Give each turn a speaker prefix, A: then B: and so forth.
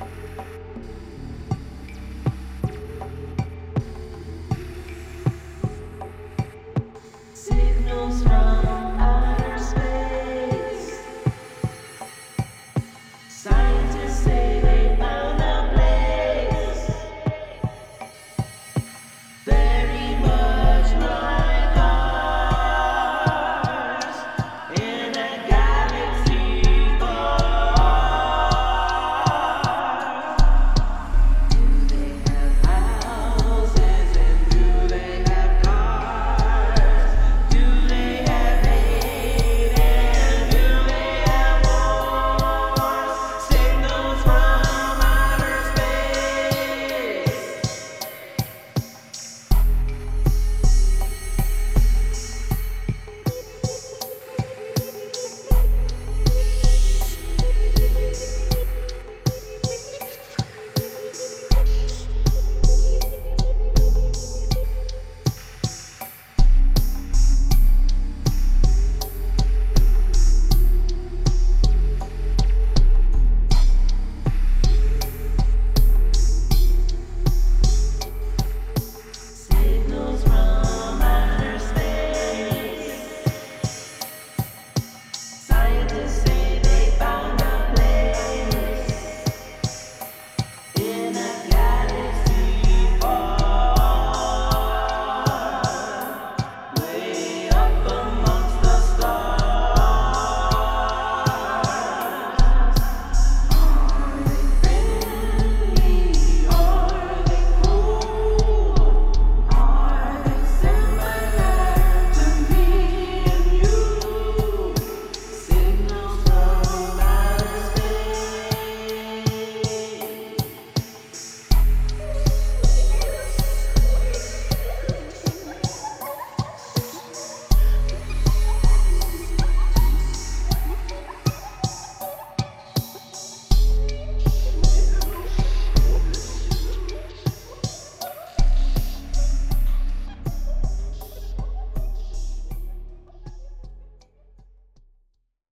A: Thank you. this